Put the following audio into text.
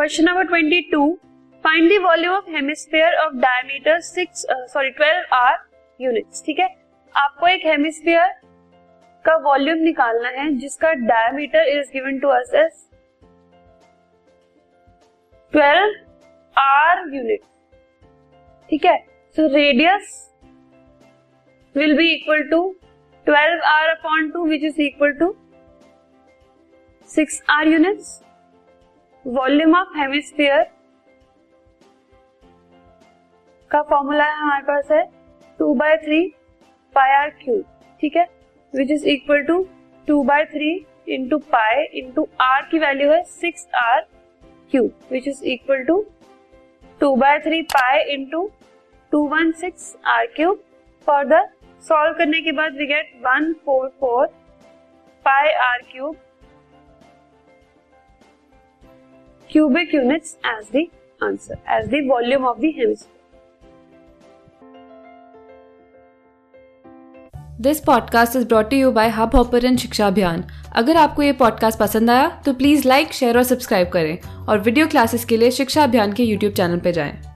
Question number twenty two find the volume of hemisphere of diameter six sorry twelve R units ठीक है? आपको एक hemisphere का volume निकालना है, जिसका diameter is given to us as 12 R unit ठीक है? So radius will be equal to 12 R upon two which is equal to 6 R units volume of hemisphere का फॉर्मूला है हमारे पास है two by three pi R cube, ठीक है? Which is equal to two by three into pi into R की value है six R cube which is equal to two by three pi into two one six R cube. For the solve करने के बाद we get one four four pi R cube. Cubic unit as the answer as the volume of hemisphere. This podcast is brought you by Hubhopper शिक्षा अभियान अगर आपको ये podcast पसंद आया तो प्लीज़ लाइक शेयर और सब्सक्राइब करें और वीडियो क्लासेस के लिए शिक्षा अभियान के यूट्यूब चैनल पर जाएँ।